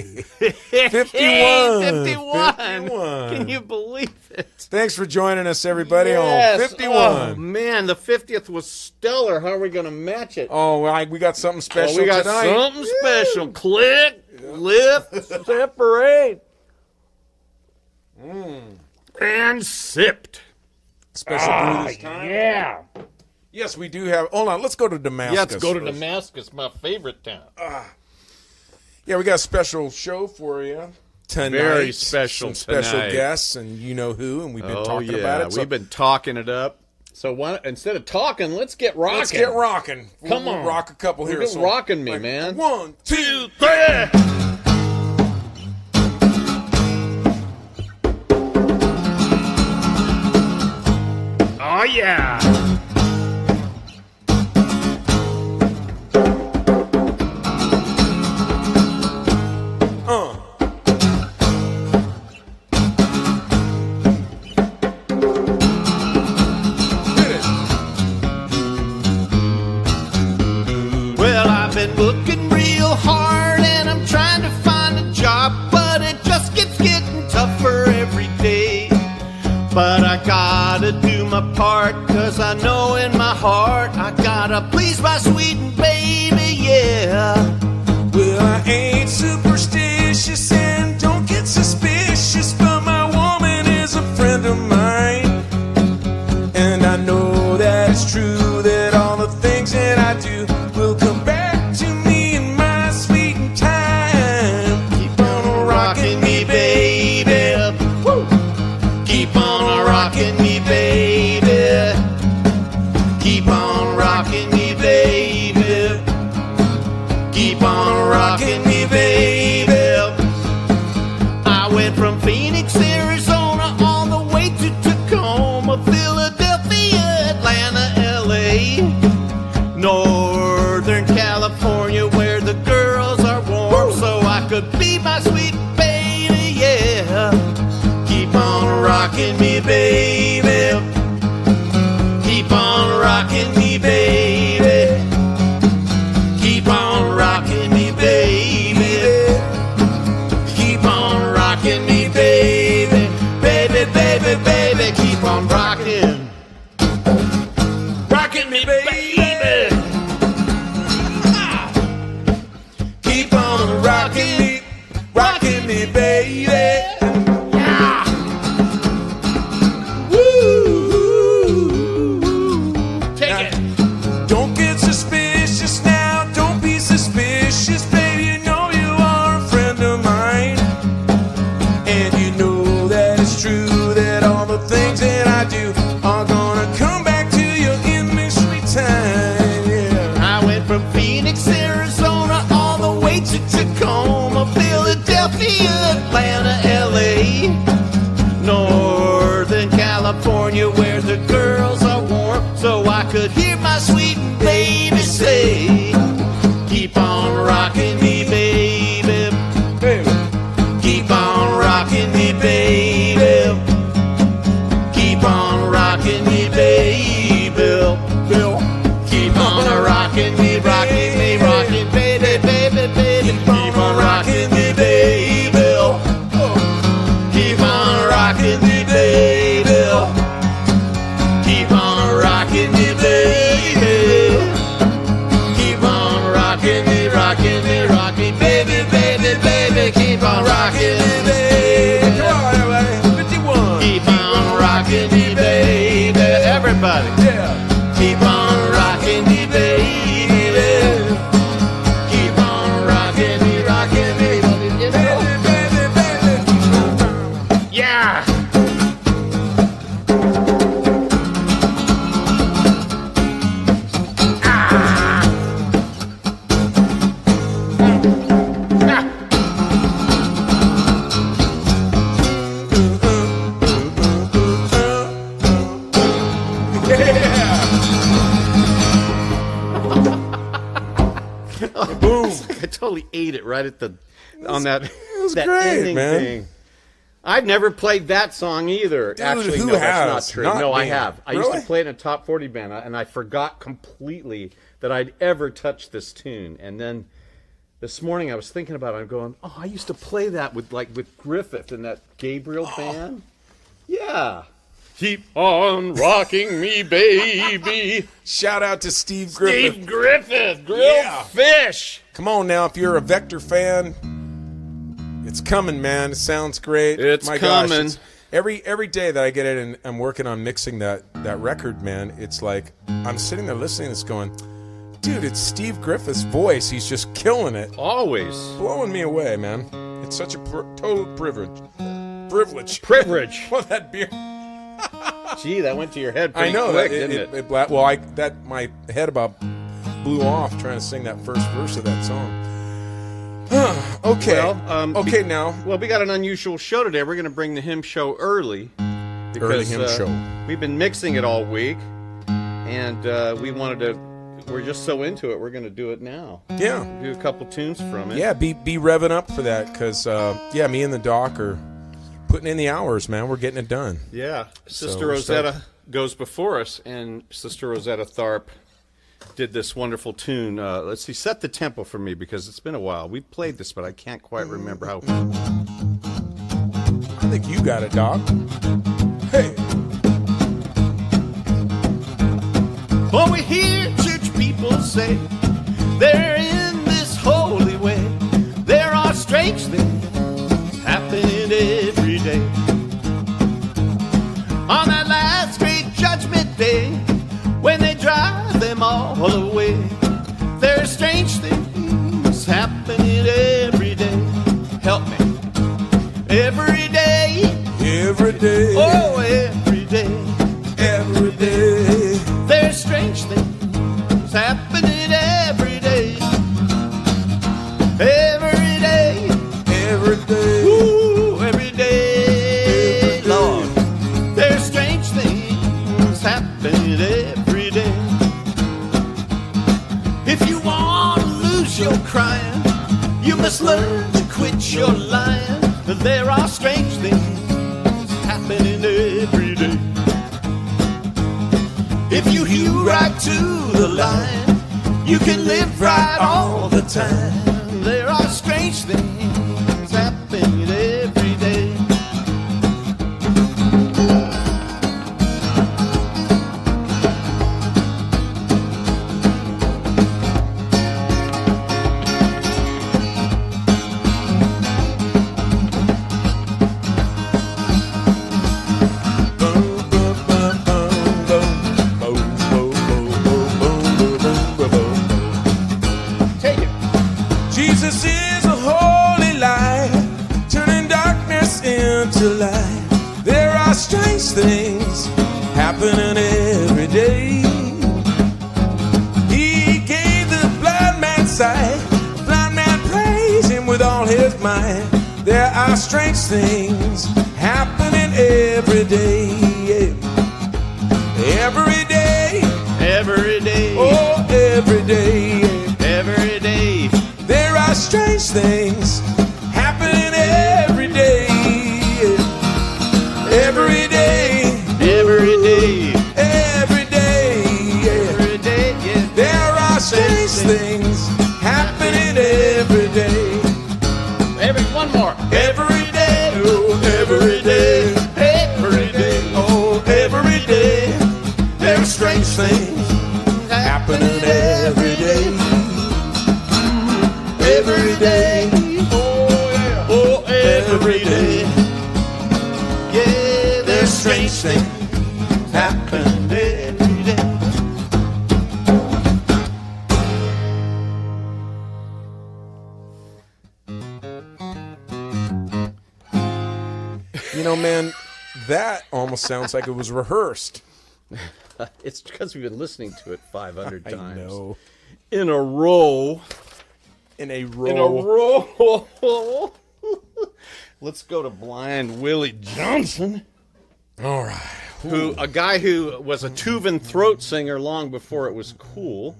51. 51. 51. Can you believe it? Thanks for joining us, everybody, oh, Yes. on 51. Oh, man, the 50th was stellar. How are we going to match it? Oh, I, we got something special Oh, we got tonight. something special. Click, lift, separate, mm. and sipped. Special brew this ah, time. Yeah. Yes, we do have. Hold on, let's go to Damascus. Yeah, let's go to first. Damascus, my favorite town. Ah. Yeah, we got a special show for you tonight. Very special Some special tonight. guests, and you know who, and we've been oh, talking yeah. about it. So We've been talking it up. So why, instead of talking, let's get rocking. let's get rocking. We'll- Come we'll on. rock a couple here. You're So, rocking me, like, man. One, two. Two, three. Oh yeah. Please my sweet baby, yeah. Well, I ain't superstitious and don't get suspicious, but my woman is a friend of mine. And I know that it's true that all the things that I do will come back to me in my sweet time. Keep on rocking me, baby. Woo. Keep on rocking me, baby. Keep on rocking me, baby. Keep on rocking I've never played that song either. Actually, who no, has? that's not true. Not no, I have. I used to play in a top forty band, and I forgot completely that I'd ever touched this tune. And then this morning I was thinking about it. I'm going, oh, I used to play that with like with Griffith and that Gabriel oh. band. Yeah. Keep on rocking me, baby. Shout out to Steve Griffith. Steve Griffith, grilled Yeah. fish. Come on now, if you're a Vector fan, it's coming, man. It sounds great. It's My coming. Gosh, it's- every every day that I get in and I'm working on mixing that that record, man, it's like I'm sitting there listening. It's going, dude, it's Steve Griffith's voice. He's just killing it, Always. blowing me away, man. It's such a pr- total privilege. Privilege. Privilege. well, that beer. Gee, that went to your head I know quick, that didn't it? it, bla- well, I that my head about blew off trying to sing that first verse of that song. okay. Well, um, okay be- now. Well, we got an unusual show today. We're going to bring the hymn show early. Because, Early hymn uh, show. We've been mixing it all week, and uh, we wanted to. We're just so into it. We're going to do it now. Yeah. Do a couple tunes from it. Yeah, be be revving up for that because uh, yeah, me and the doc are putting in the hours, man. We're getting it done. Yeah. Sister So Rosetta goes before us, and Sister Rosetta Tharpe did this wonderful tune. Uh, let's see, set the tempo for me because it's been a while. We played this, but I can't quite remember how. I think you got it, doc. Hey, For we hear church people say they're in this holy way. There are strange things happening every day. On that last great judgment day, when they drive them all away, there are strange things happening every day. Help me. Every day, every day, oh, every must learn to quit your lying. There are strange things happening every day. If you hew right to the line, you can live right all the time. With all his might. There are strange things happening every day. Every day, Every day. oh, every day. Every day. There are strange things happening every day. Every day. Oh yeah. Oh every day. Yeah, there's strange things happen every day. You know, man, that almost sounds like it was rehearsed. It's because we've been listening to it 500 I times know. in a row. In a row. In a row. row. Let's go to Blind Willie Johnson, All right. who a guy who was a Tuvan throat singer long before it was cool.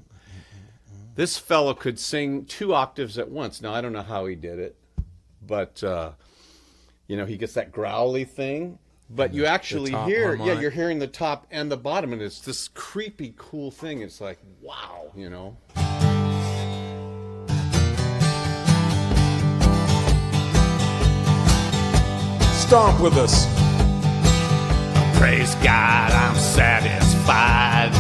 This fellow could sing two octaves at once. Now I don't know how he did it, but uh, you know he gets that growly thing but you actually hear harmonic. yeah you're hearing the top and the bottom and it's this creepy cool thing. It's like wow you know? Stomp with us. Praise god i'm satisfied.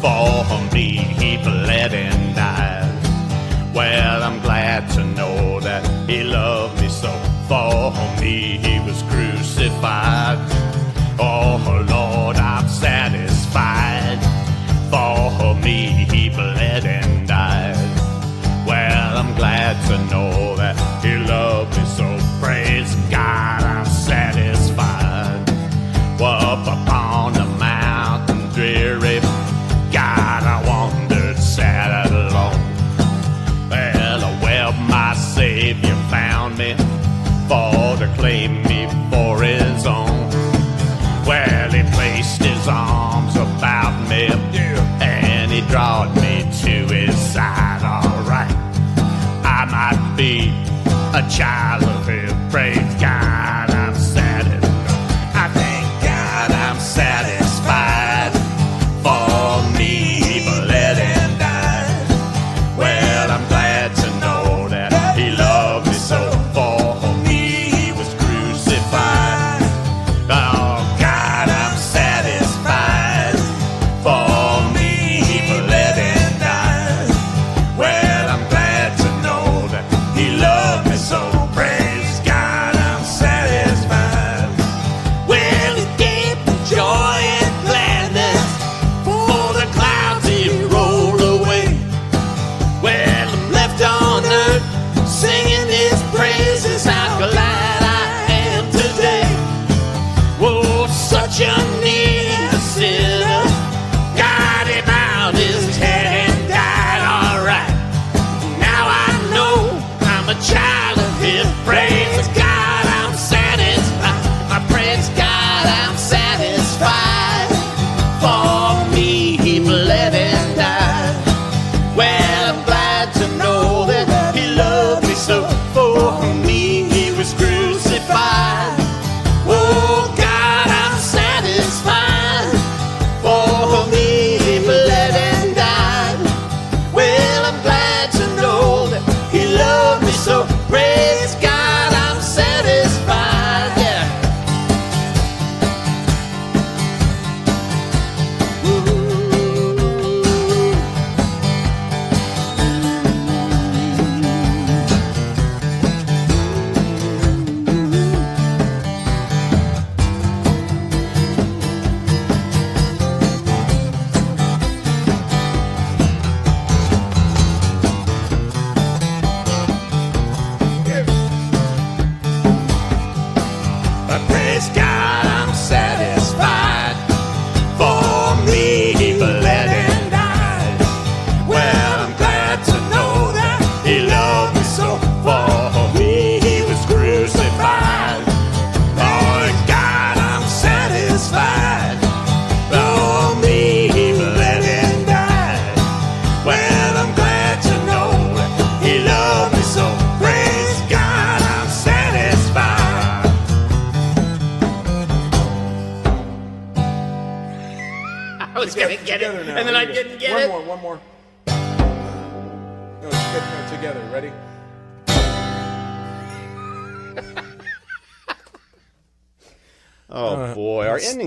For me he bled and died? Well i'm glad to know that he loved me so. For me he was cruel crucified. Oh Lord, I'm satisfied. Child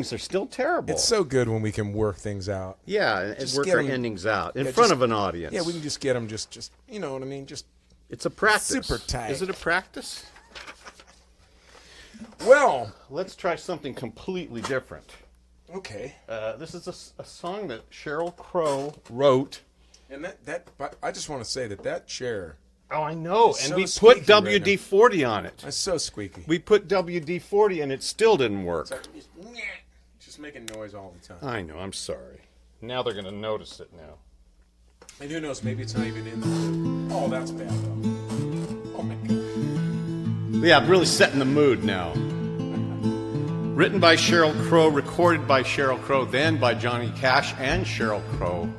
endings are still terrible. It's so good when we can work things out. yeah, and Just work get our 'em- endings out in Yeah, front just- of an audience. Yeah, we can just get them. Just, just you know what I mean. Just It's a practice. Super tight. Is it a practice? well. Let's try something completely different. Okay. Uh, this is a song that Sheryl Crow wrote. And that that but I just want to say that that chair Oh, I know. And so we squeaky put right WD 40 on it. that's so squeaky. We put WD 40 and it still didn't work. Just making noise all the time. I know. I'm sorry. Now they're going to notice it now. And who knows? Maybe it's not even in. The, oh, that's bad though. Oh my god. Yeah, I'm really setting the mood now. Written by Sheryl Crow, recorded by Sheryl Crow, then by Johnny Cash and Sheryl Crow,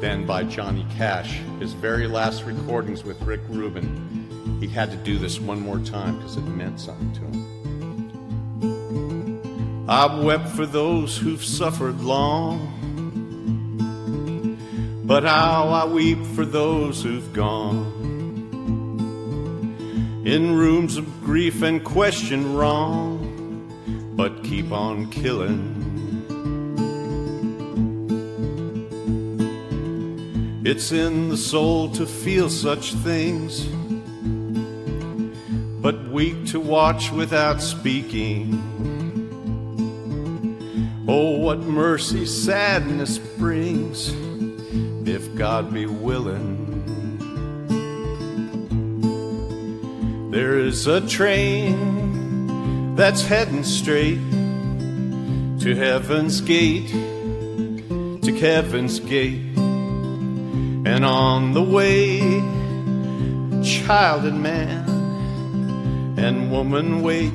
then by Johnny Cash. His very last recordings with Rick Rubin. He had to do this one more time because it meant something to him. I've wept for those who've suffered long, but how I weep for those who've gone. in rooms of grief and question wrong, but keep on killing. It's in the soul to feel such things, but weak to watch without speaking. Oh, what mercy sadness brings, if God be willing. There is a train that's heading straight to heaven's gate, to heaven's gate. And on the way, child and man and woman wait,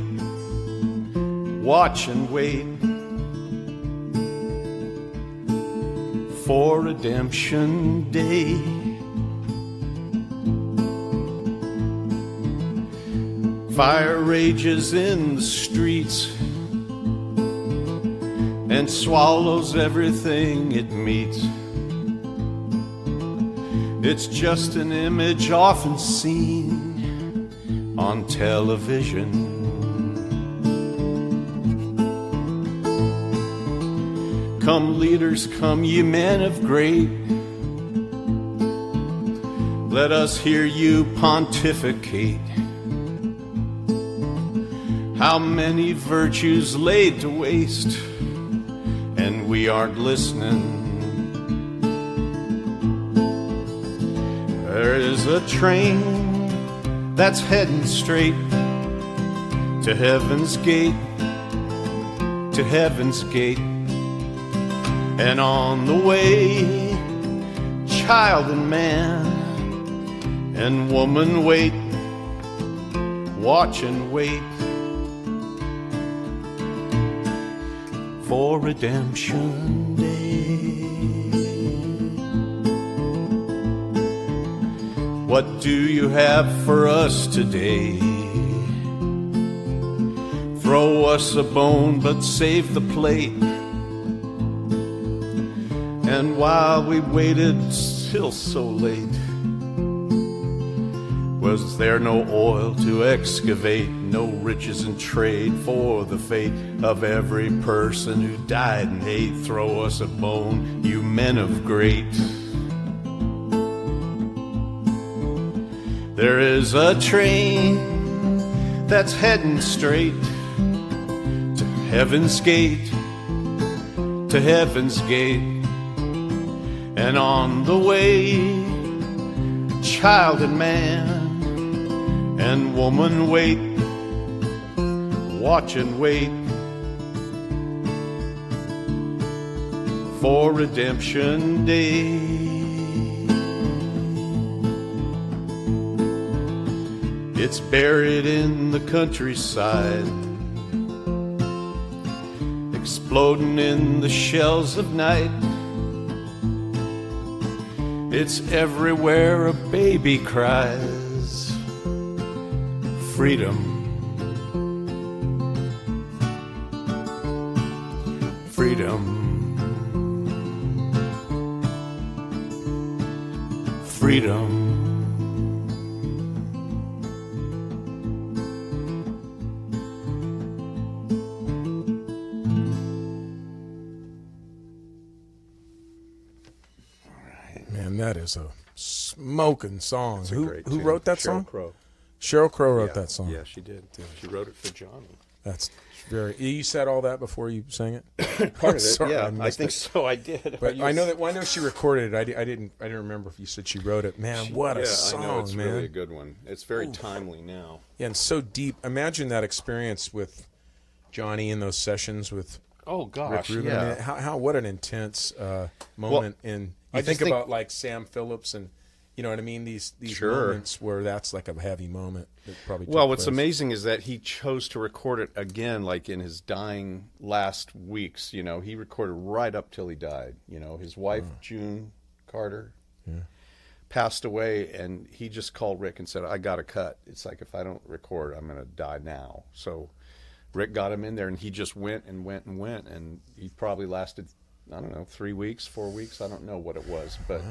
watch and wait for redemption day. Fire rages in the streets and swallows everything it meets. It's just an image often seen on television. Come, leaders, come, ye men of great. Let us hear you pontificate. How many virtues laid to waste, and we aren't listening. There is a train that's heading straight to heaven's gate, to heaven's gate. And on the way, child and man and woman wait, watch and wait for redemption day. What do you have for us today? Throw us a bone, but save the plate. And while we waited till so late, was there no oil to excavate, no riches in trade for the fate of every person who died in hate? Throw us a bone, you men of great. There is a train that's heading straight to heaven's gate, to heaven's gate. And on the way, child and man and woman wait, watch and wait for redemption day. It's buried in the countryside, exploding in the shells of night. It's everywhere a baby cries. Freedom. Freedom. Freedom. That is a smoking song. Who, who wrote that Sheryl song? Crow. Sheryl Crow wrote Yeah, that song. Yeah, she did. She wrote it for Johnny. That's very. You said all that before you sang it. Part of it, Sorry, yeah. I I, think it. so. I did. But I know that. Well, I know she recorded it. I, I didn't. I didn't remember if you said she wrote it. Man, what yeah, a song, I know it's man! really a good one. It's very timely now. Yeah, and so deep. Imagine that experience with Johnny in those sessions with Oh gosh! Rick Rubin. Yeah. how, how what an intense uh, moment in. I think, think- about like Sam Phillips and you know what I mean. These these Sure. moments where that's like a heavy moment. Probably Well, what's place. amazing is that he chose to record it again, like in his dying last weeks. You know, he recorded right up till he died. You know, his wife June Carter passed away, and he just called Rick and said, "I got to cut. It's like if I don't record, I'm going to die now." So Rick got him in there, and he just went and went and went, and he probably lasted, I don't know, three weeks, four weeks. I don't know what it was, but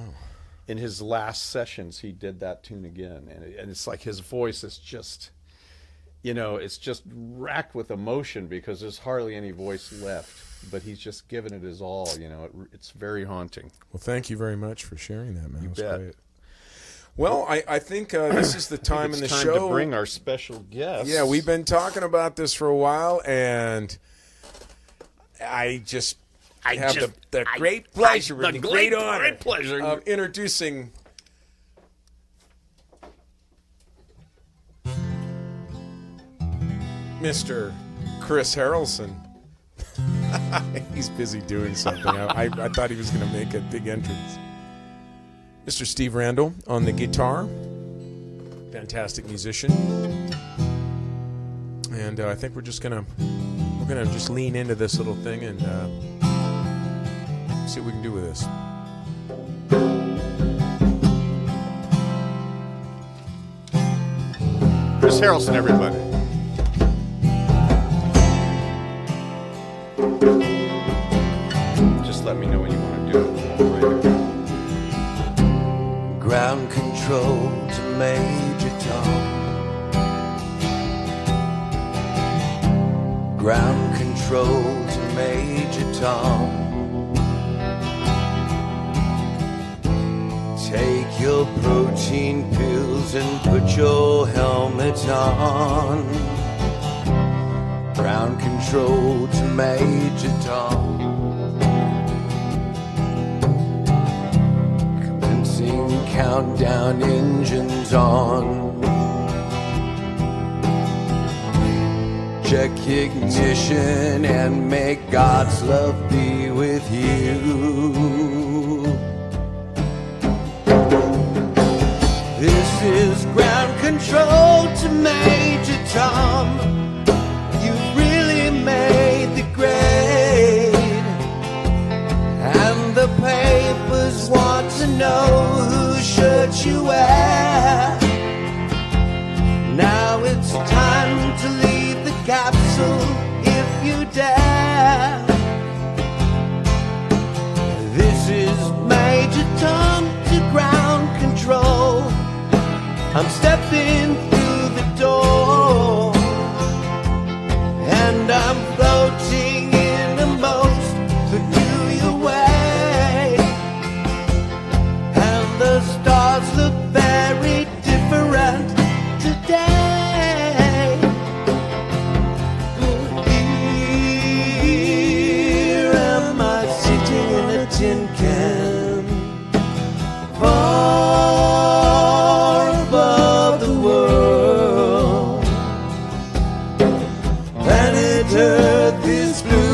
in his last sessions, he did that tune again, and, it, and it's like his voice is just you know, it's just racked with emotion because there's hardly any voice left. But he's just given it his all. You know, it, it's very haunting. Well, thank you very much for sharing that, man. You bet. great. Well, I, I think uh, this is the time in the time show to bring our special guest. Yeah, we've been talking about this for a while, and I just I have just- the, the I- great pleasure I- and the the great, great- honor great pleasure. of introducing Mr. Chris Harrelson. He's busy doing something. I, I, I thought he was going to make a big entrance. Mr. Steve Randall on the guitar, fantastic musician, and uh, I think we're just gonna we're gonna just lean into this little thing and uh, see what we can do with this. Chris Harrelson, everybody. Just let me know when you want to do it. Ground control to Major Tom. Ground control to Major Tom. Protein pills and put your helmet on. Ground control to Major Tom. Commencing countdown engines on. Check ignition and may God's love be with you. Is ground control to Major Tom. You really made the grade. And the papers want to know whose shirt you wear. Now it's time to leave the capsule if you dare. This is Major Tom to ground control. I'm stepping through the door. And I'm floating Earth is blue,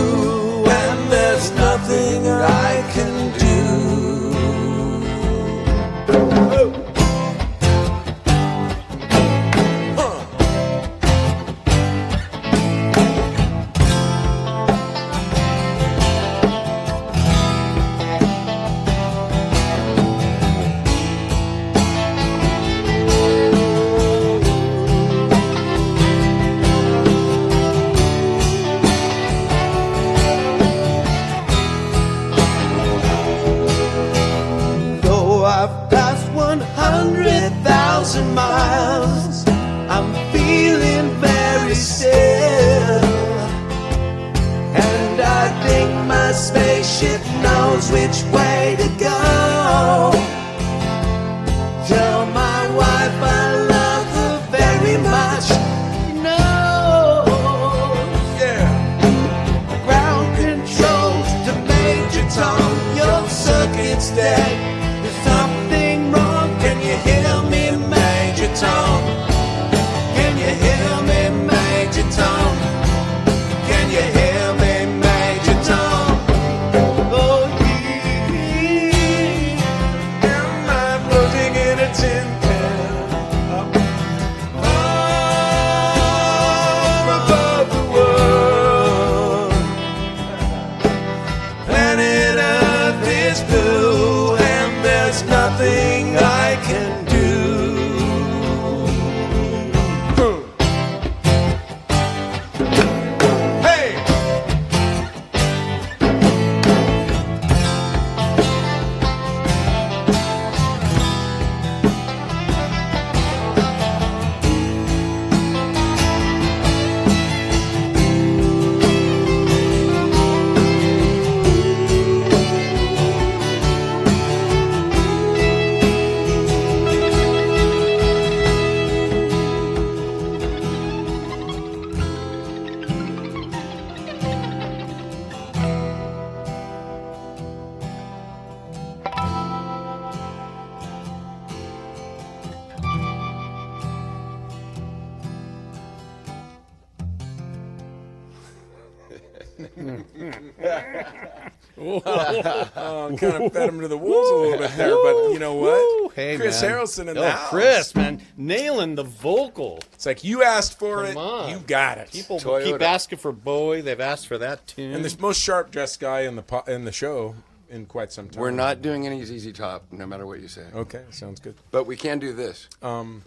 oh, kind of fed him to the wolves a little bit there, but you know what? Hey, Chris man. Harrelson in oh, the house. Chris, man, nailing the vocal. It's like you asked for it, on. you got it. People Toyota. keep asking for Bowie. They've asked for that tune. and the most sharp dressed guy in the po- in the show in quite some time. We're not doing any ZZ Top, no matter what you say. Okay, sounds good. But we can do this. Um,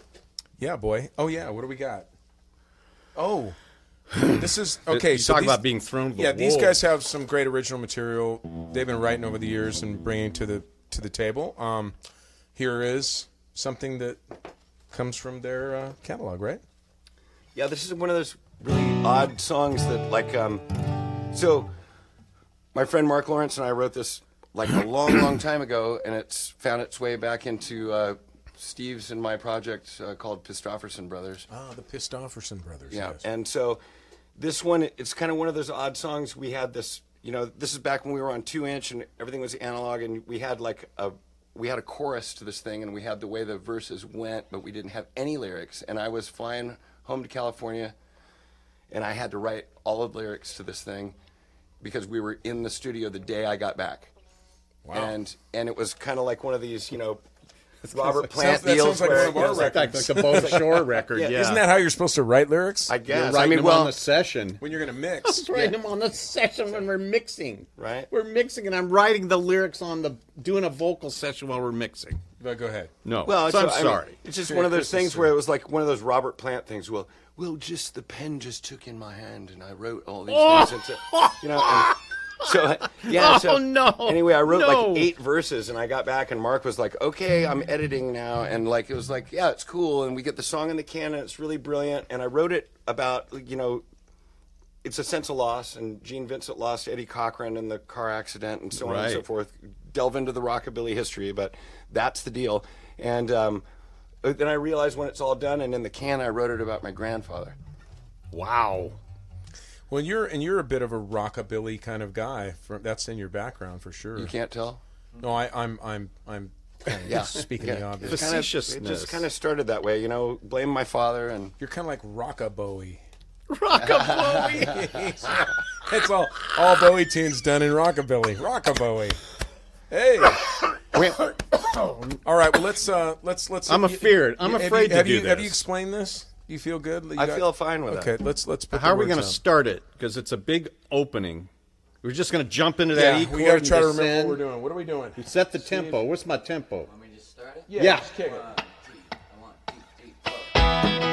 yeah, boy. Oh yeah, what do we got? Oh, this is okay. You so talk these- about being thrown the Yeah, these guys have some great original material. They've been writing over the years and bringing to the to the table. Um, here is something that comes from their uh, catalog, right? Yeah, this is one of those really odd songs that, like, um, so my friend Mark Lawrence and I wrote this like a long, long time ago, and it's found its way back into uh, Steve's and my project uh, called Pistofferson Brothers. Ah, the Pistofferson brothers. Yeah, yes. and so this one, it's kind of one of those odd songs. We had this, you know, this is back when we were on two inch and everything was analog, and we had like a we had a chorus to this thing, and we had the way the verses went, but we didn't have any lyrics. And I was flying home to California, and I had to write all of the lyrics to this thing because we were in the studio the day I got back. Wow. And and it was kind of like one of these, you know, Robert Plant sounds- that deals sounds like where one of our you know, like, like, like the Bo Shore record. Yeah, Isn't that how you're supposed to write lyrics? I You're guess. writing I mean, them well, on the session. when you're gonna I mix. was writing them on the session when we're mixing. Right. We're mixing, and I'm writing the lyrics on the doing a vocal session while we're mixing. But go ahead. No, Well, so I'm I mean, sorry. it's just Yeah, one of those Chris things sorry. where it was like one of those Robert Plant things. Well, well, just the pen just took in my hand and I wrote all these things. Into, you know, and so yeah. So Oh, no. Anyway, I wrote No. like eight verses, and I got back, and Mark was like, "Okay, I'm editing now," and like it was like, "Yeah, it's cool," and we get the song in the can, and it's really brilliant. And I wrote it about you know it's a sense of loss, and Gene Vincent lost Eddie Cochran in the car accident, and so on and so forth. Delve into the rockabilly history, but that's the deal. And um, then I realized when it's all done, and in the can, I wrote it about my grandfather. wow. Well, you're and you're a bit of a rockabilly kind of guy. For, that's in your background for sure. You can't tell. No, I, I'm I'm I'm kind of Yeah. speaking Yeah. the obvious. It's kind of- It just kind of started that way, you know. Blame my father, and You're kind of like rockabowie. Rockabilly. It's all all Bowie tunes done in rockabilly. Rockabowie. Hey. all right. Well, let's uh let's let's. I'm afeared. I'm have afraid you, to have do you, Have you explained this? Do you feel good? You I got- feel fine with Okay. it. Let's let's. Put How are we going to start it? Because it's a big opening. We're just going to jump into that Yeah, E chord. we got to try to remember descend. what we're doing. What are we doing? We Set the tempo. What's my tempo? Let me just start it? Yeah. Yeah. Just kick it. One, two, three,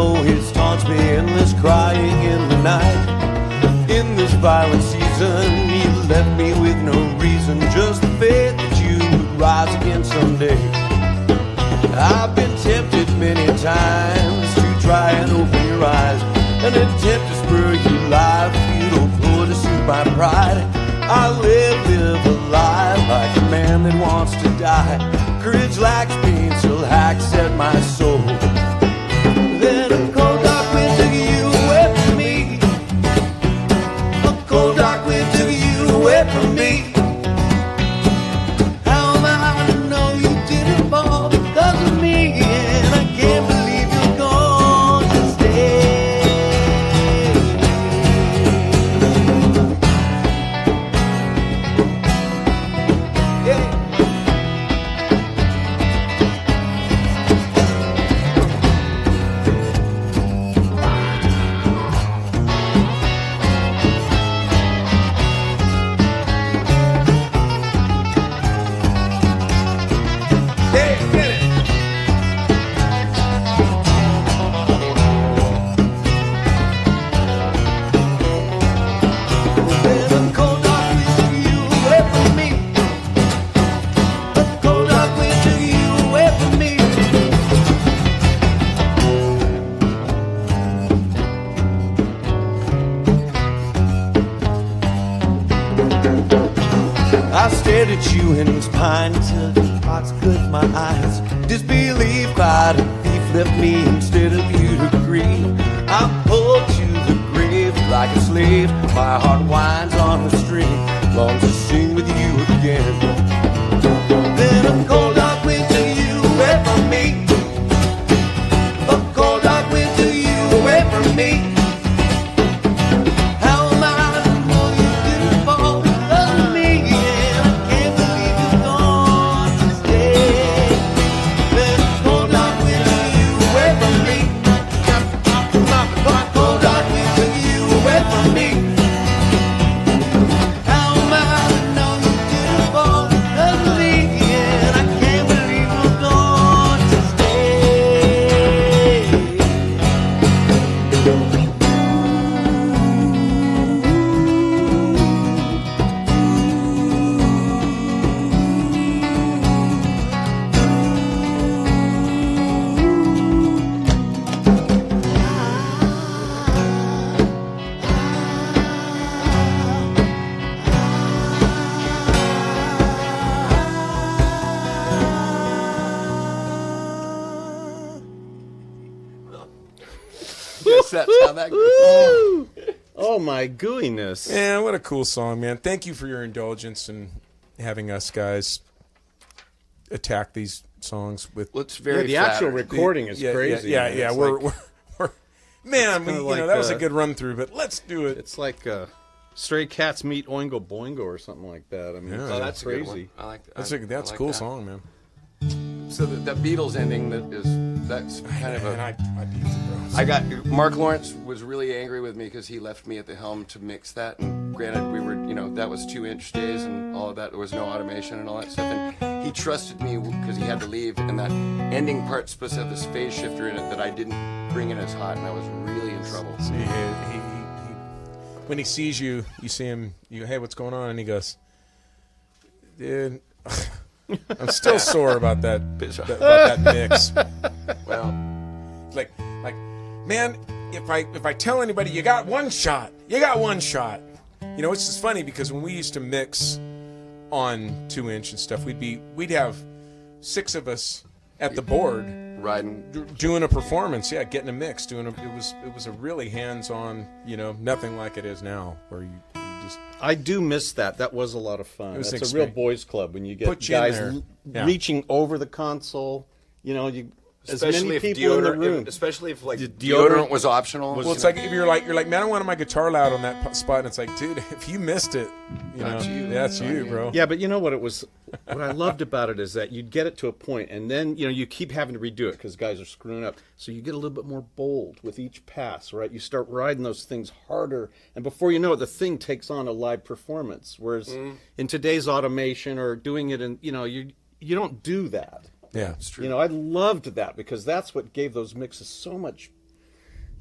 oh, it taunts me, endless crying in the night. In this violent season, you left me with no reason, just the faith that you would rise again someday. I've been tempted many times to try and open your eyes, an attempt to spur you life, futile ploy to soothe my pride. I live, live a lie like a man that wants to die. Courage lacks pain, still hacks at my soul. Pine till your hearts closed my eyes. Disbelief cried a thief left me instead of you to grieve. I pulled to the grave like a slave. My heart winds on the string, longs to sing with you again. My gooiness! Man, what a cool song, man. Thank you for your indulgence and having us guys attack these songs with Well, it's Yeah, very the actual flattering. recording is yeah, crazy. Yeah, yeah, man. yeah. We're, like, we're, we're man, we, kinda you like, know, that was a uh, good run through, but let's do it. it's like uh, Stray Cats meet Oingo Boingo or something like that. I mean, Yeah. it's Oh, that's a good crazy. one. I like that. That's a, that's I a like cool that. song, man. So the, the Beatles ending that is that's kind of a. I, I beat bro. I got Mark Lawrence was really angry with me because he left me at the helm to mix that. And granted, we were you know that was two inch days and all of that. There was no automation and all that stuff. And he trusted me because he had to leave. And that ending part's supposed to have this phase shifter in it that I didn't bring in as hot, and I was really in trouble. See, he, he, he, he, when he sees you, you see him. You, hey, what's going on? And he goes, dude. I'm still sore about that, that about that mix. Well, like like man if i if i tell anybody you got one shot. You got one shot. You know it's just funny because when we used to mix on two inch and stuff we'd be we'd have six of us at the board riding. d- doing a performance. Yeah getting a mix doing a, it was it was a really hands-on you know nothing like it is now where you, I do miss that. That was a lot of fun. was That's a real boys' club when you get Put you guys there. l- Yeah. reaching over the console. You know, you as Especially many if people in the deodorant, room. if- especially if like The deodorant, deodorant was optional. well it's like if you're like you're like man i wanted my guitar loud on that spot and it's like dude if you missed it you That's know you. that's you you. bro Yeah, but you know what it was. What I loved about it is that you'd get it to a point, and then you know you keep having to redo it because guys are screwing up. So you get a little bit more bold with each pass, right? You start riding those things harder, and before you know it, the thing takes on a live performance. Whereas Mm. in today's automation or doing it in, you know, you you don't do that. yeah it's true. You know, I loved that because that's what gave those mixes so much.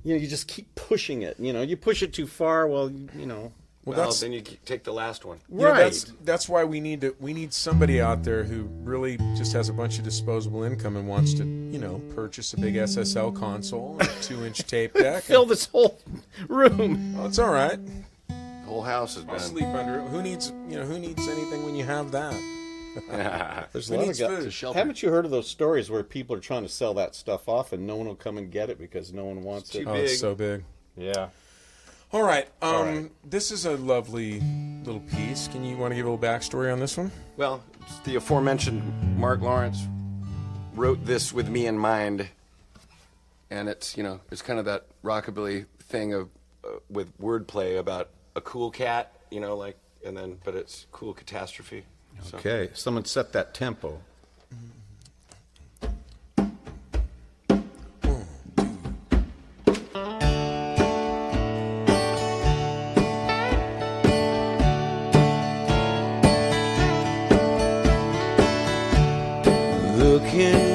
You know, you just keep pushing it. You know, you push it too far, well, you, you know. Well, oh, well, then you take the last one. You know, Right. that's that's why we need to we need somebody out there who really just has a bunch of disposable income and wants to you know purchase a big SSL console and a two inch tape deck. Fill this whole room. Oh, it's all right. The whole house has I'll been. sleep under it. Who needs you know who needs anything when you have that? There's Who a lot of needs guys. food? Haven't you heard of those stories where people are trying to sell that stuff off and no one will come and get it because no one wants it? too Oh, Big. it's so big. Yeah. All right. Um, right. this is a lovely little piece. Can you want to give a little backstory on this one? Well, the aforementioned Mark Lawrence wrote this with me in mind, and it's you know it's kind of that rockabilly thing of uh, with wordplay about a cool cat, you know, like and then but it's cool catastrophe. So- Okay. Someone set that tempo. Looking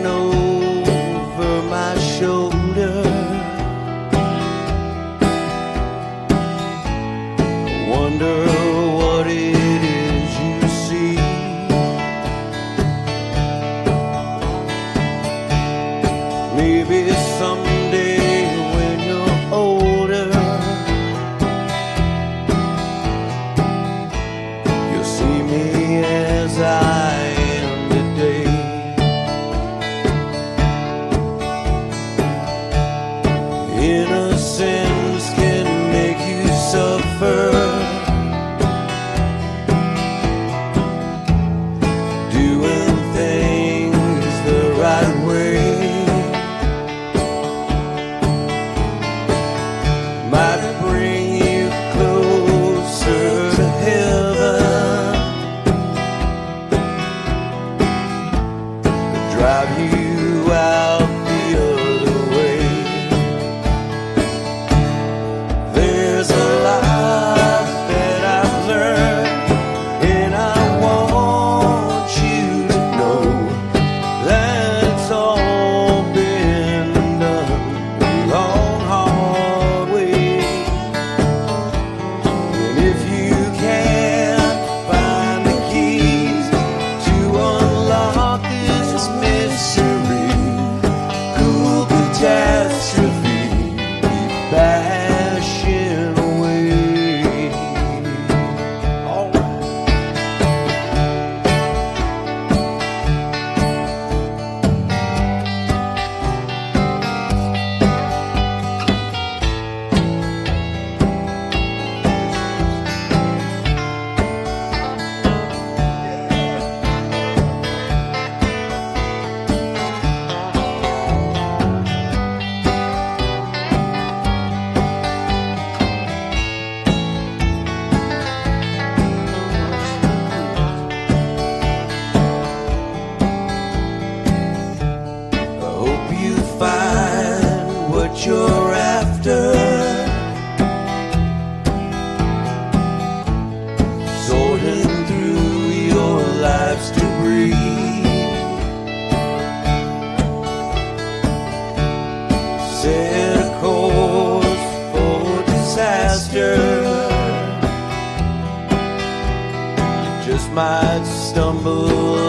might stumble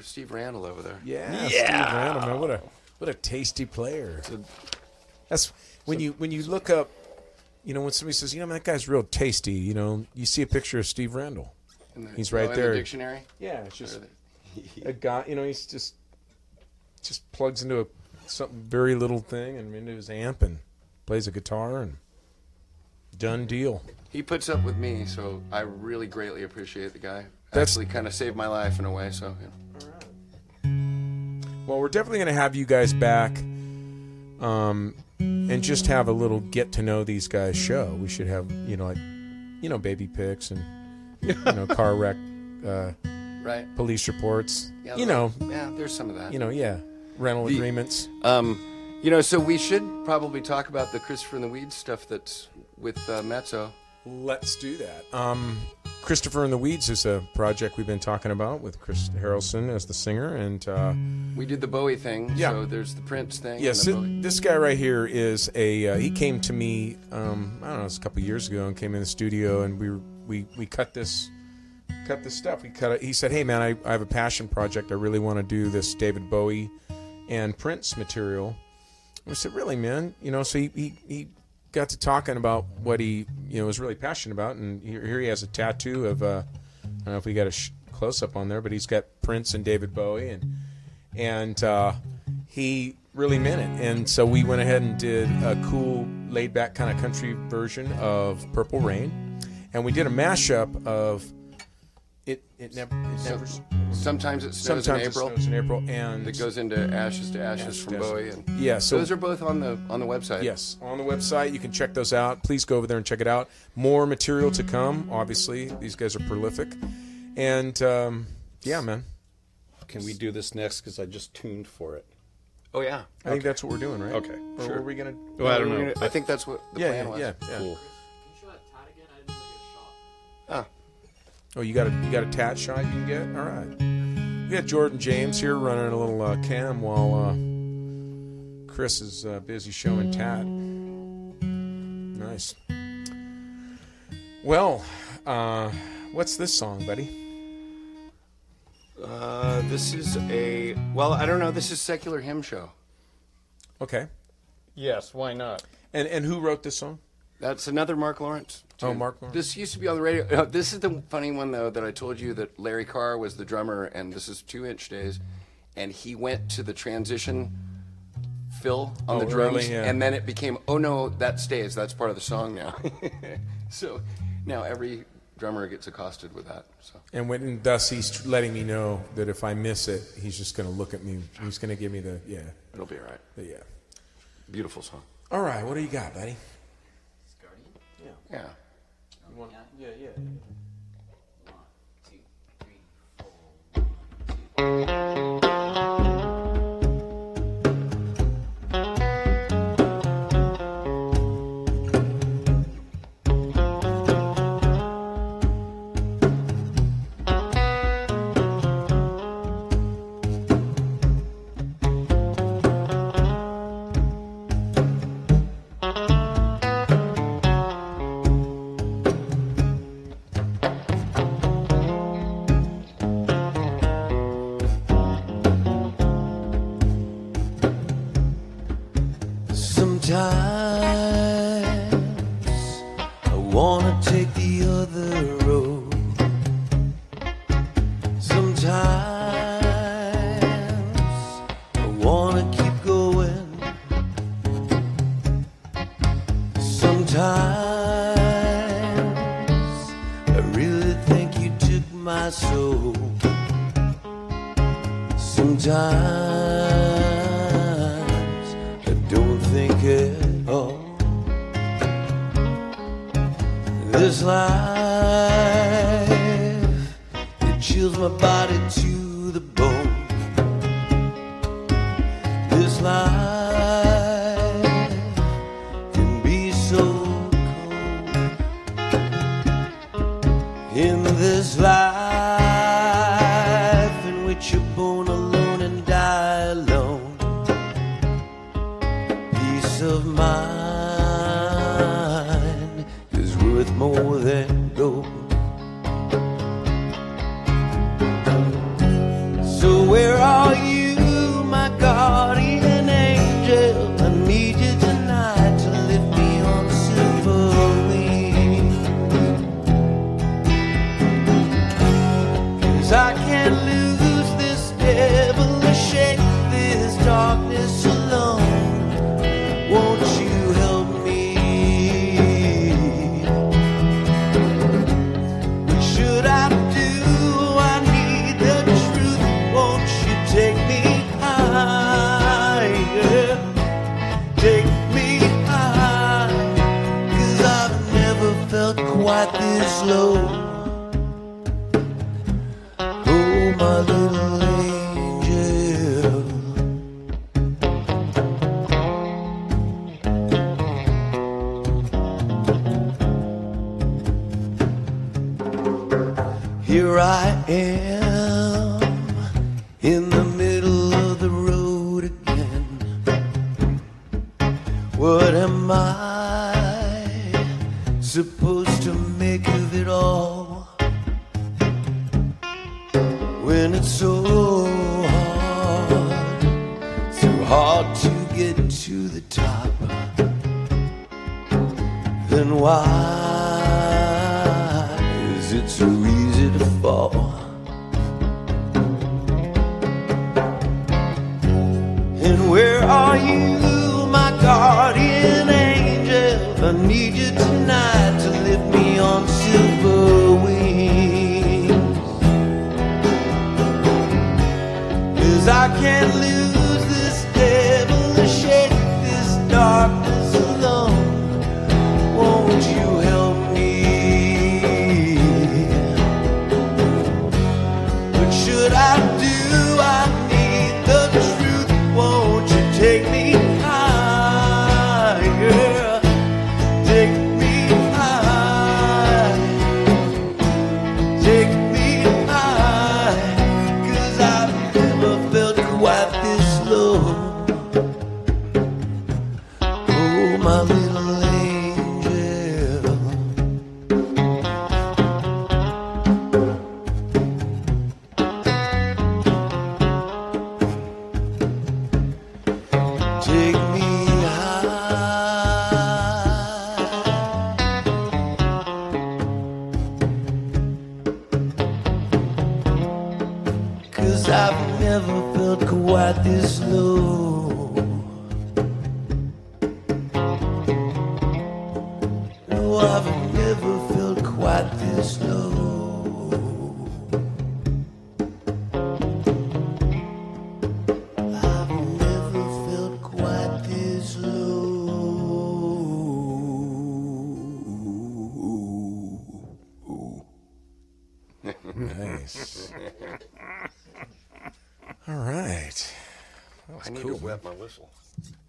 for Steve Randall over there. Yeah, Steve Randall, man, what a what a tasty player. That's when you when you look up, you know, when somebody says, you know, man, that guy's real tasty. You know, you see a picture of Steve Randall. The- He's right oh, in there. The dictionary. Yeah, it's just a guy. You know, he's just just plugs into a something very little thing and into his amp and plays a guitar and done deal. He puts up with me, so I really greatly appreciate the guy. That's- Actually, kind of saved my life in a way. So, you know. Well, we're definitely going to have you guys back, um, and just have a little get to know these guys show. We should have, you know, like, you know, baby pics and you know, car wreck, uh, right? police reports. Yeah, you know, Yeah, there's some of that. you know, yeah, rental The- agreements. Um, you know, so we should probably talk about the Christopher and the Weeds stuff that's with uh, Mezzo. Let's do that. Um, Christopher in the Weeds is a project we've been talking about with Chris Harrelson as the singer, and uh, We did the Bowie thing. Yeah. So there's the Prince thing. Yes, and the Bowie. this guy right here is a. Uh, he came to me. Um, I don't know, it was a couple years ago, and came in the studio, and we were- we we cut this cut this stuff. We cut it. He said, "Hey man, I, I have a passion project. I really want to do this David Bowie and Prince material." I said, "Really, man? You know?" So he he, he got to talking about what he you know was really passionate about, and here, here he has a tattoo of. Uh, I don't know if we got a sh- close up on there, but he's got Prince and David Bowie, and and uh, he really meant it. And so we went ahead and did a cool, laid back kind of country version of Purple Rain, and we did a mashup of it. It never. It never Sometimes it snows sometimes in April. it snows in April, and it goes into Ashes to Ashes Ashes from to Ashes. Bowie. And yeah. So those are both on the on the website. Yes, on the website. You can check those out. Please go over there and check it out. More material to come. Obviously, these guys are prolific, and um, yeah, man. Can we do this next? Because I just tuned for it. Oh yeah. I think that's what we're doing, right? Okay, Or sure. were we gonna? Well, I don't know. gonna- I think that's what the yeah, plan yeah, was. yeah, yeah. Cool. Can you show that tat again? I didn't really get a shot. Ah, Oh, you got a you got a tat shot you can get. All right. We got Jordan James here running a little uh, cam while uh, Chris is uh, busy showing tat. Nice. Well, uh, what's this song, buddy? uh, this is a well. I don't know. This is secular hymn show. Okay. Yes, why not? And and who wrote this song? That's another Mark Lawrence. Oh. Mark Lawrence. This used to be on the radio. uh, This is the funny one though that I told you that Larry Carr was the drummer, and this is Two Inch Days, and he went to the transition fill on Oh, the drums, early, yeah. and then it became oh no that stays that's part of the song now. so now every drummer gets accosted with that. So And when and thus he's letting me know that if I miss it, he's just going to look at me. He's going to give me the yeah, it'll be all right. the yeah. Beautiful song. All right, what do you got, buddy? Yeah. Yeah, yeah. One, two, three, four. One, two.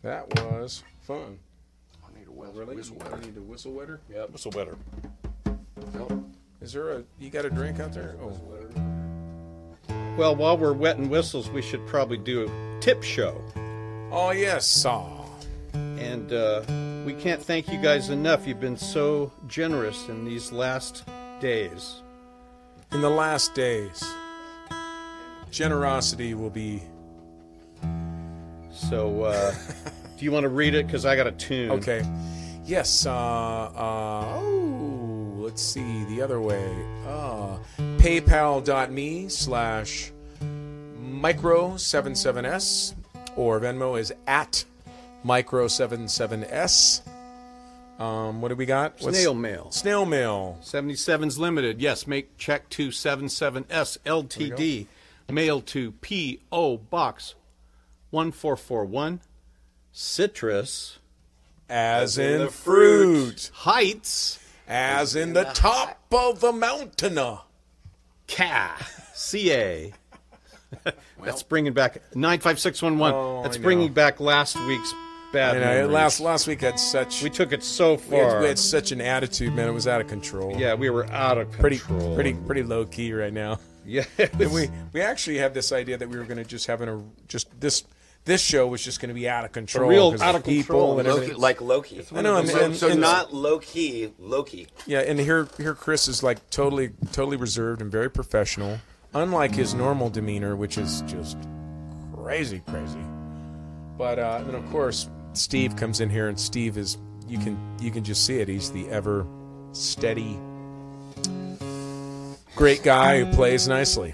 That was fun. I need a oh, whistle, really? whistle wetter. I need a whistle wetter? Yeah, whistle wetter. Nope. Is there a, you got a drink out there? Oh. Well, while we're wetting whistles, we should probably do a tip show. Oh, yes. Aw. And uh, we can't thank you guys enough. You've been so generous in these last days. In the last days, generosity will be. So, uh, Do you want to read it? Because I got a tune. Okay. Yes. Uh, uh, oh, let's see the other way. Uh, PayPal.me slash micro77s or Venmo is at micro77s. Um, what do we got? What's, snail mail. Snail mail. 77's limited. Yes, make check to 77S LTD. Mail to P.O. Box 1441 Citrus As, in in, the fruit. Heights. As in the top of the mountain. Ca. CA. That's bringing back 95611. Oh, That's I bringing know. back last week's bad You know, last last week had such we took it so we had, far. we had such an attitude, man. It was out of control. yeah, we were out of pretty control. pretty pretty low key right now. Yeah. And we we actually have this idea that we were going to just having a just this this show was just going to be out of control, real 'cause out the of control. and Loki, like Loki. I know, and, So, and- so and- not low key, Loki. yeah, and here here Chris is like totally totally reserved and very professional, unlike his normal demeanor, which is just crazy crazy. But uh, then of course Steve comes in here, and Steve is you can you can just see it. He's the ever steady, great guy who plays nicely.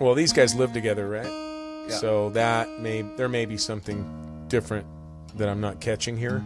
Well, these guys live together, right? So that may there may be something different that I'm not catching here.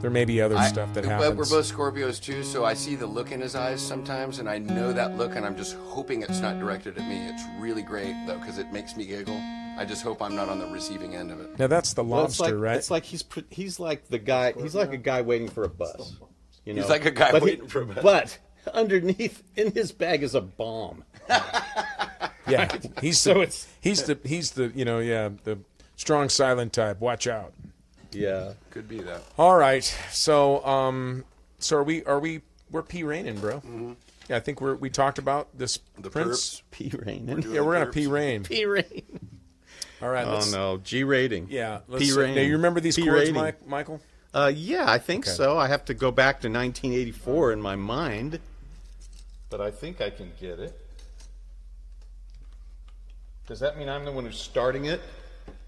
There may be other I- stuff that but happens. We're both Scorpios too, so I see the look in his eyes sometimes, and I know that look, and I'm just hoping it's not directed at me. It's really great though, because it makes me giggle. I just hope I'm not on the receiving end of it. now that's the Well, it's lobster, like, right? It's like he's pr- he's like the guy. He's like a guy waiting for a bus. You know? He's like a guy But he- waiting for a bus. But underneath in his bag is a bomb. yeah, he's So the, it's- he's the he's the you know yeah the strong silent type. Watch out. Yeah. Could be that. All right, so um, so are we are we we're p raining, bro? Yeah, I think we're we talked about this Mm-hmm. The Prince. p raining. Yeah, we're gonna p rain. P rain. All right, Oh let's, no, G rating. yeah. P rain. Now you remember these P chords. Mike, Michael? Uh, yeah, I think so. I have to go back to 1984 in my mind, but I think I can get it. Does that mean I'm the one who's starting it?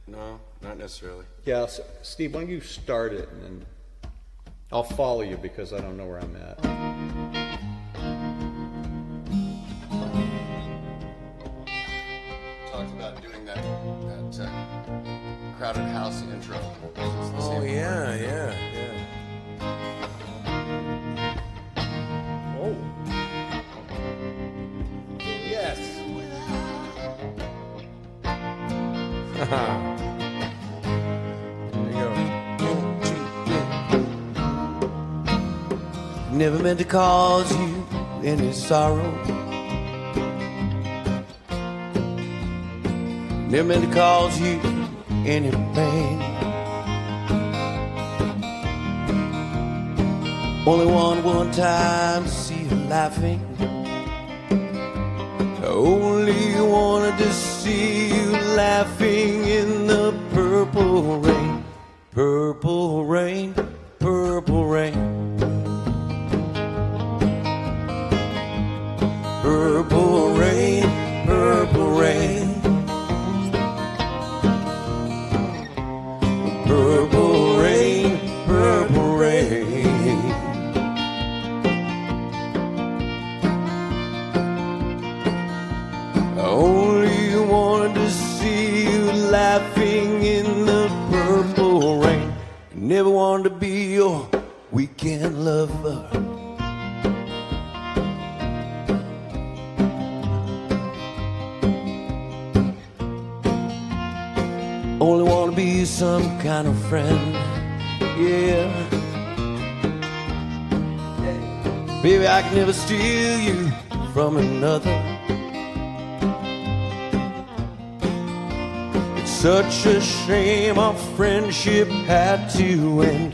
No, not necessarily. Yeah, s Steve, why don't you start it and then I'll follow you because I don't know where I'm at. Talked about doing that that uh, crowded house intro. Oh same yeah, yeah, yeah. Never meant to cause you any sorrow. Never meant to cause you any pain. Only one one time to see you laughing. To see you laughing in the. Purple another. It's such a shame our friendship had to end.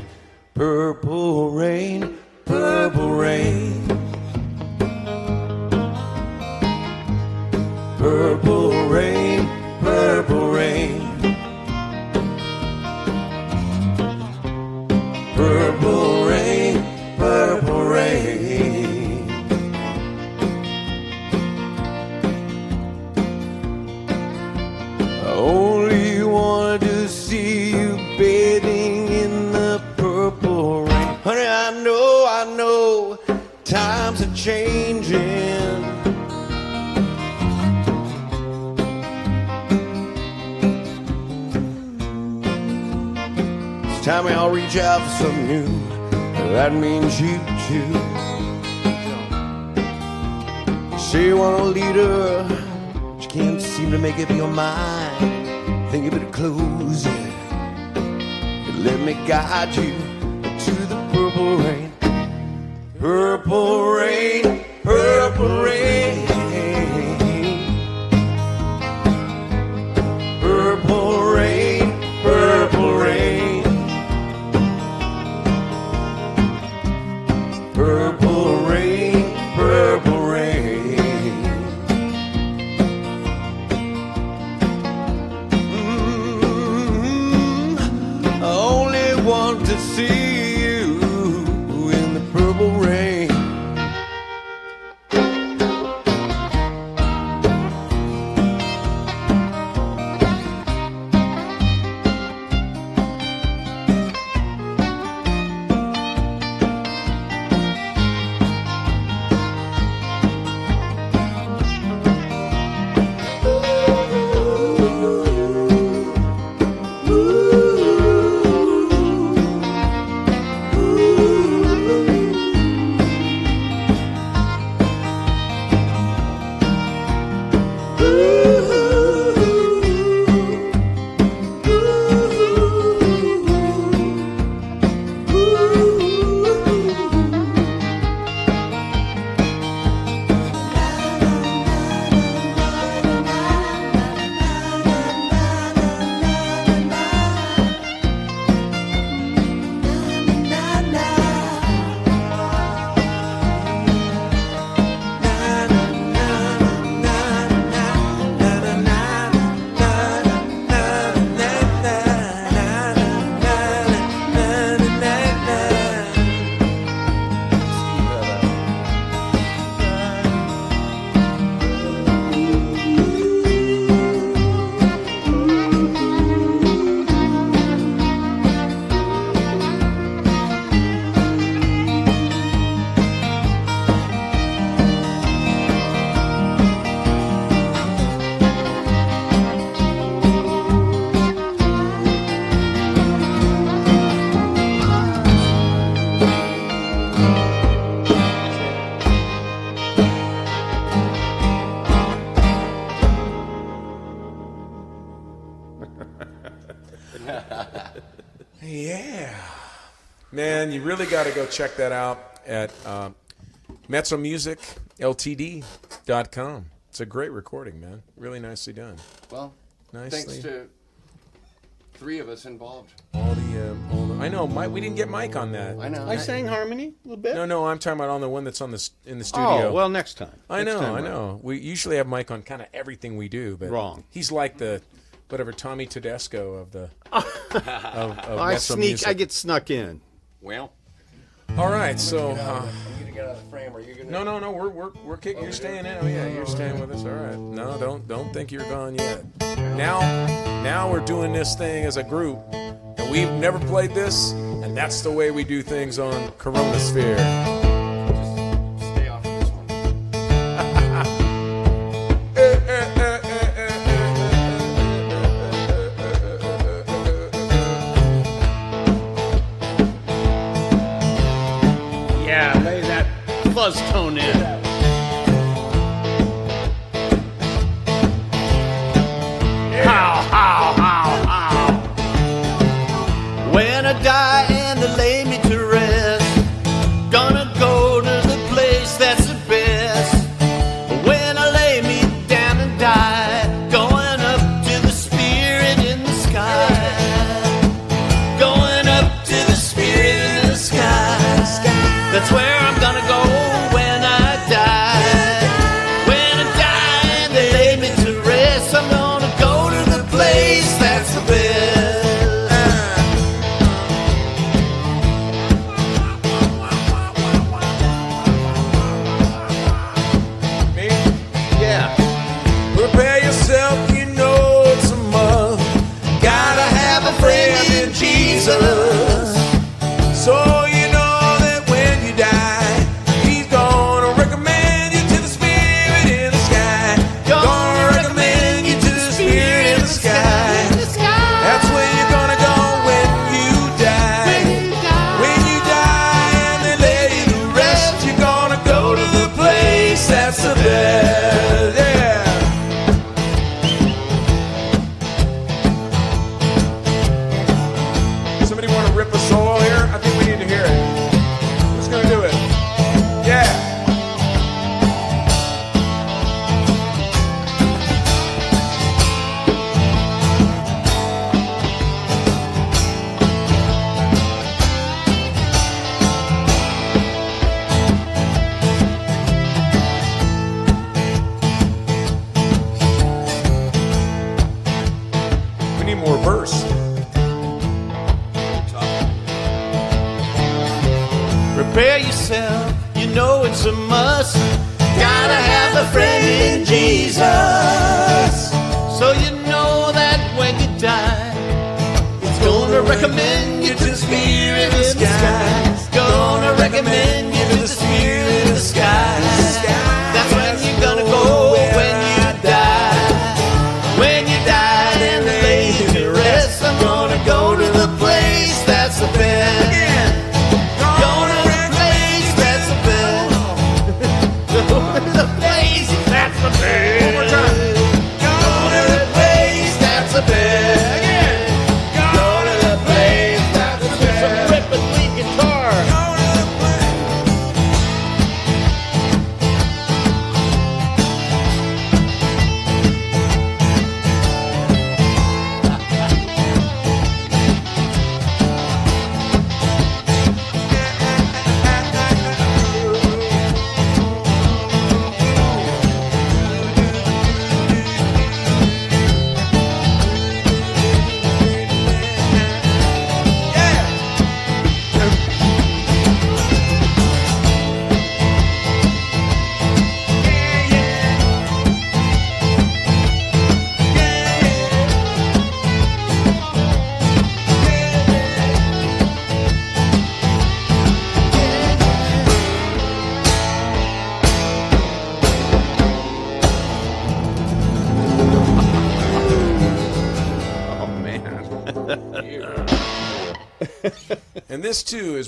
Close it. Let me guide you really got to go check that out at uh, MetroMusicLTD.com. It's a great recording, man. Really nicely done. Well, Nicely. thanks to three of us involved. All the, um, all the I know, Mike. We didn't get Mike on that. I know. I sang harmony a little bit. No, no, I'm talking about on the one that's on the in the studio. Oh well, next time. I Next know, time I around. know. We usually have Mike on kind of everything we do, but Wrong. He's like the whatever Tommy Tedesco of the of, of I sneak. Music. I get snuck in. Well, All right, so uh, I'm gonna get out of the frame. Are you gonna? no, no, no, we're we're we're kicking. You're staying in. Oh yeah, you're staying with us. All right. No, don't don't think you're gone yet. Now, now we're doing this thing as a group, and we've never played this, and that's the way we do things on CoROEnosphere. Fuzz tone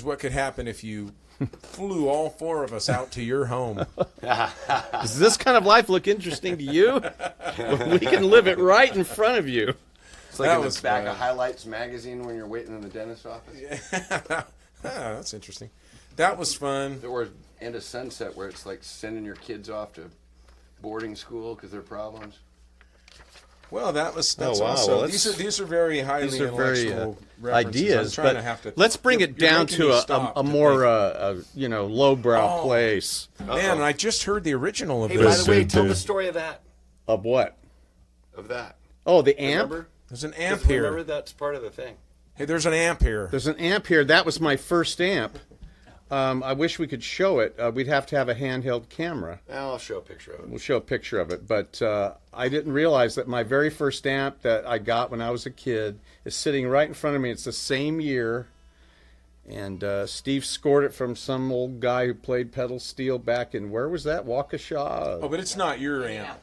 is what could happen if you flew all four of us out to your home. Does this kind of life look interesting to you? we can live it right in front of you. It's like That in the was back fun. of Highlights magazine when you're waiting in the dentist's office. ah, that's interesting. That was fun. Or end of Sunset where it's like sending your kids off to boarding school because they're problems. Well, that was that's Oh, wow. also Well, these are these are very highly These are very uh, references. Ideas, I'm but to have to. let's bring you're- it you're down to a, a, a to more uh, a, you know lowbrow Oh. place Man, I just heard the original of Hey, by the way, tell the story of that. of what? Of that. Oh, the amp. Remember? There's an amp here. Remember that's part of the thing. Hey, there's an amp here. There's an amp here. That was my first amp. Um, I wish we could show it. Uh, we'd have to have a handheld camera. I'll show a picture of it. We'll show a picture of it. But uh, I didn't realize that my very first amp that I got when I was a kid is sitting right in front of me. It's the same year. And uh, Steve scored it from some old guy who played pedal steel back in, where was that? Waukesha? Oh, but it's not your amp.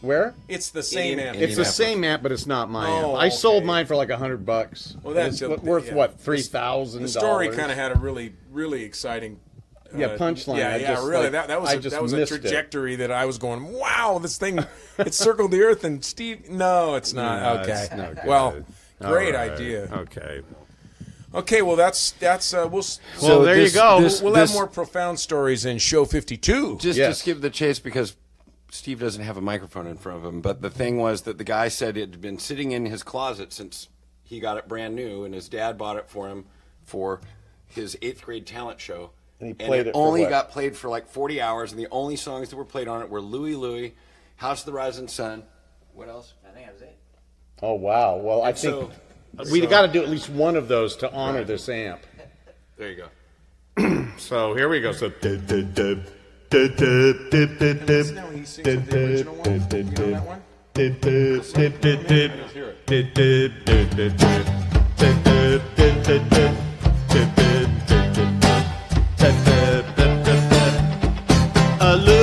Where? It's the same Indian- amp. It's the same amp, but it's not my Oh, amp. I sold okay. mine for like a hundred bucks. Well, that's a- worth yeah. what three thousand. The story kind of had a really, really exciting. uh, Yeah, punchline. Yeah, I yeah, just, really. like, that, that was I a, just that was a missed it. trajectory that I was going. Wow, this thing, it circled the earth. And Steve, no, it's not. No, okay. it's no good. well, great right. idea. Okay. Okay, well that's that's uh, we'll. s- Well, there this- you go. this- We'll have more profound stories in show fifty-two. Just Yes. to skip the chase because Steve doesn't have a microphone in front of him. But the thing was that the guy said it had been sitting in his closet since he got it brand new, and his dad bought it for him for his eighth grade talent show. And he played it for only what? got played for like 40 hours, and the only songs that were played on it were Louie Louie, House of the Rising Sun. What else? I think that was it. Oh wow. Well, I think so- we got to do at least one of those to honor this amp. There you go. So here we go. So Now he sings with the original one. You know that one? A Louie,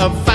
A